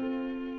Música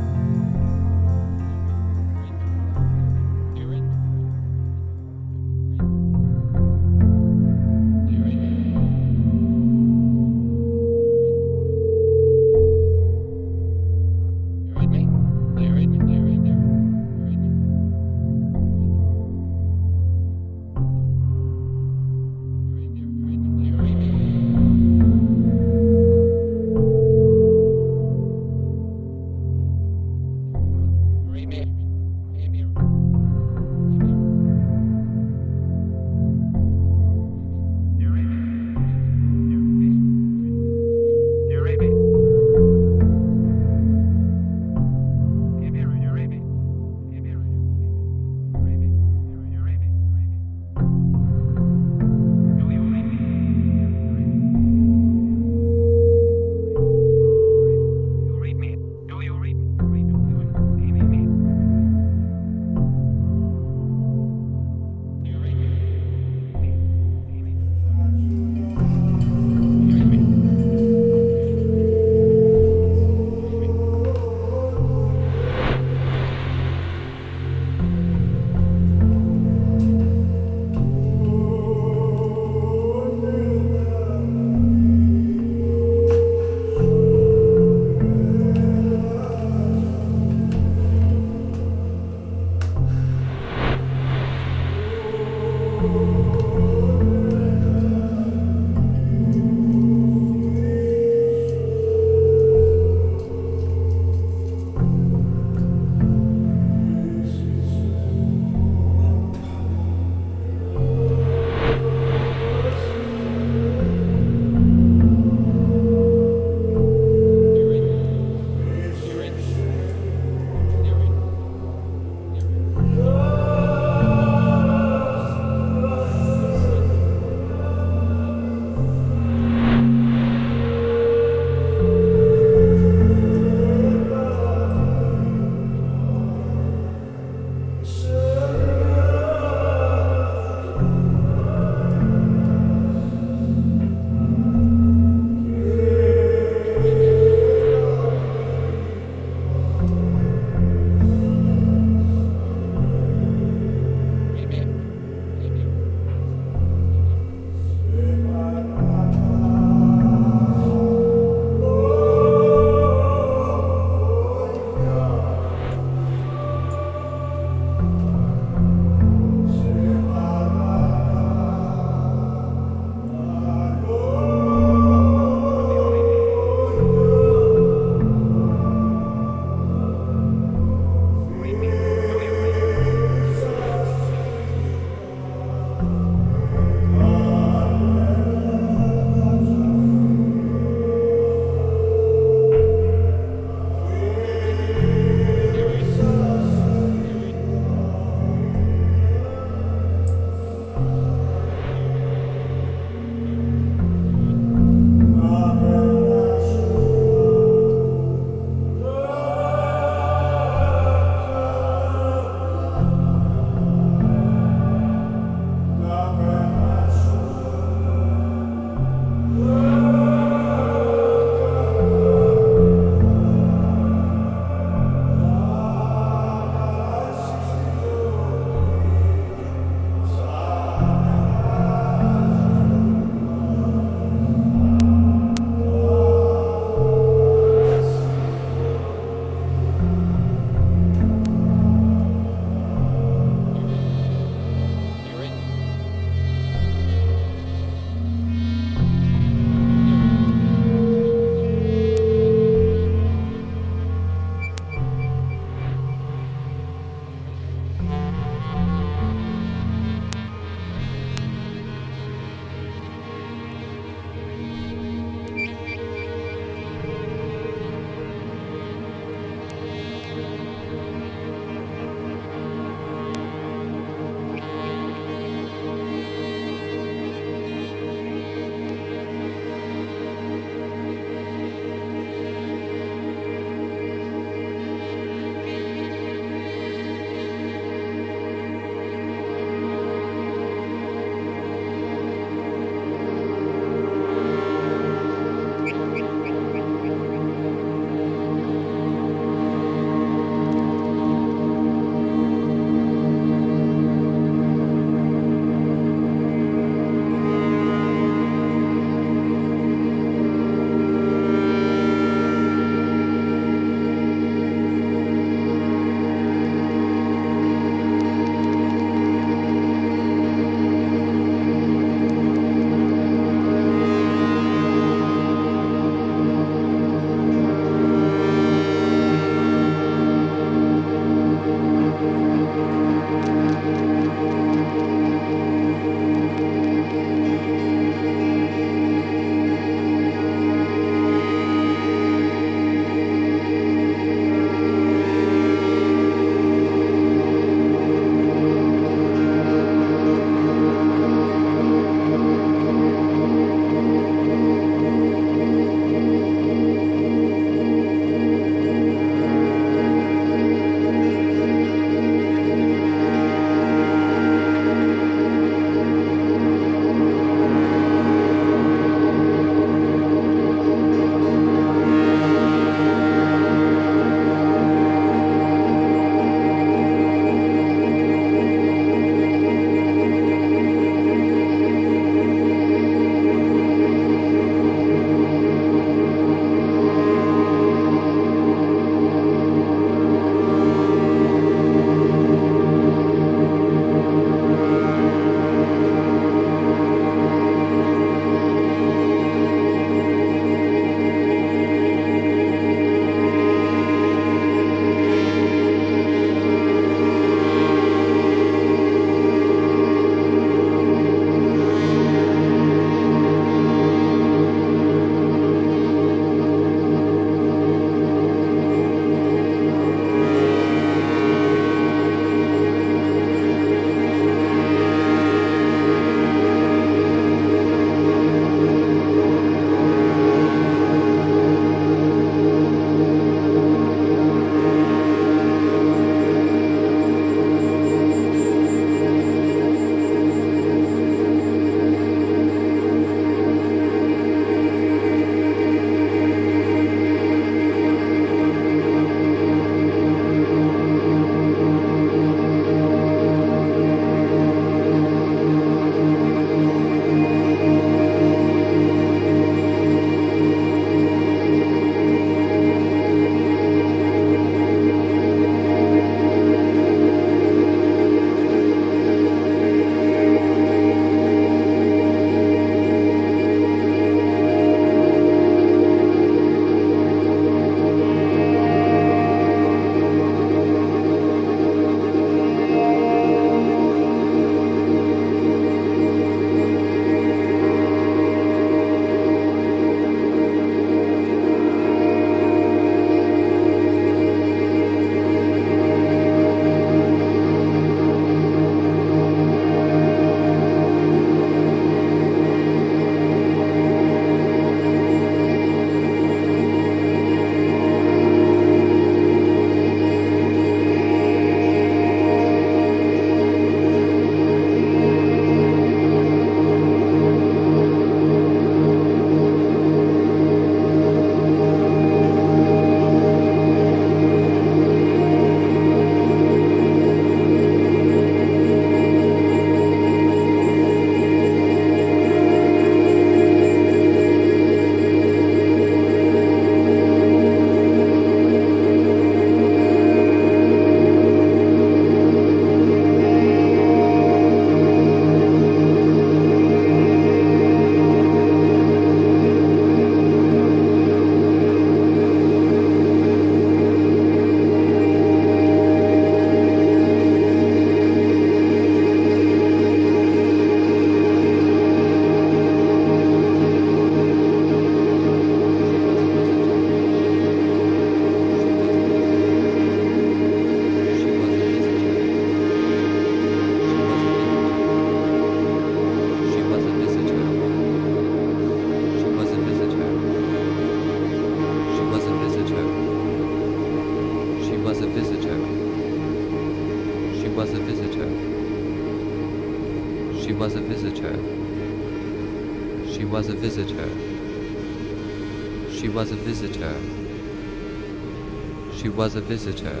was a visitor.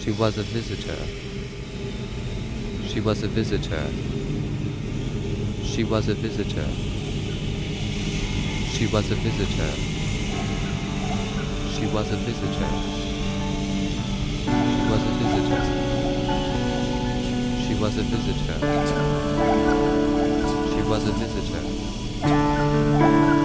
She was a visitor. She was a visitor. She was a visitor. She was a visitor. She was a visitor. She was a visitor. She was a visitor. She was a visitor.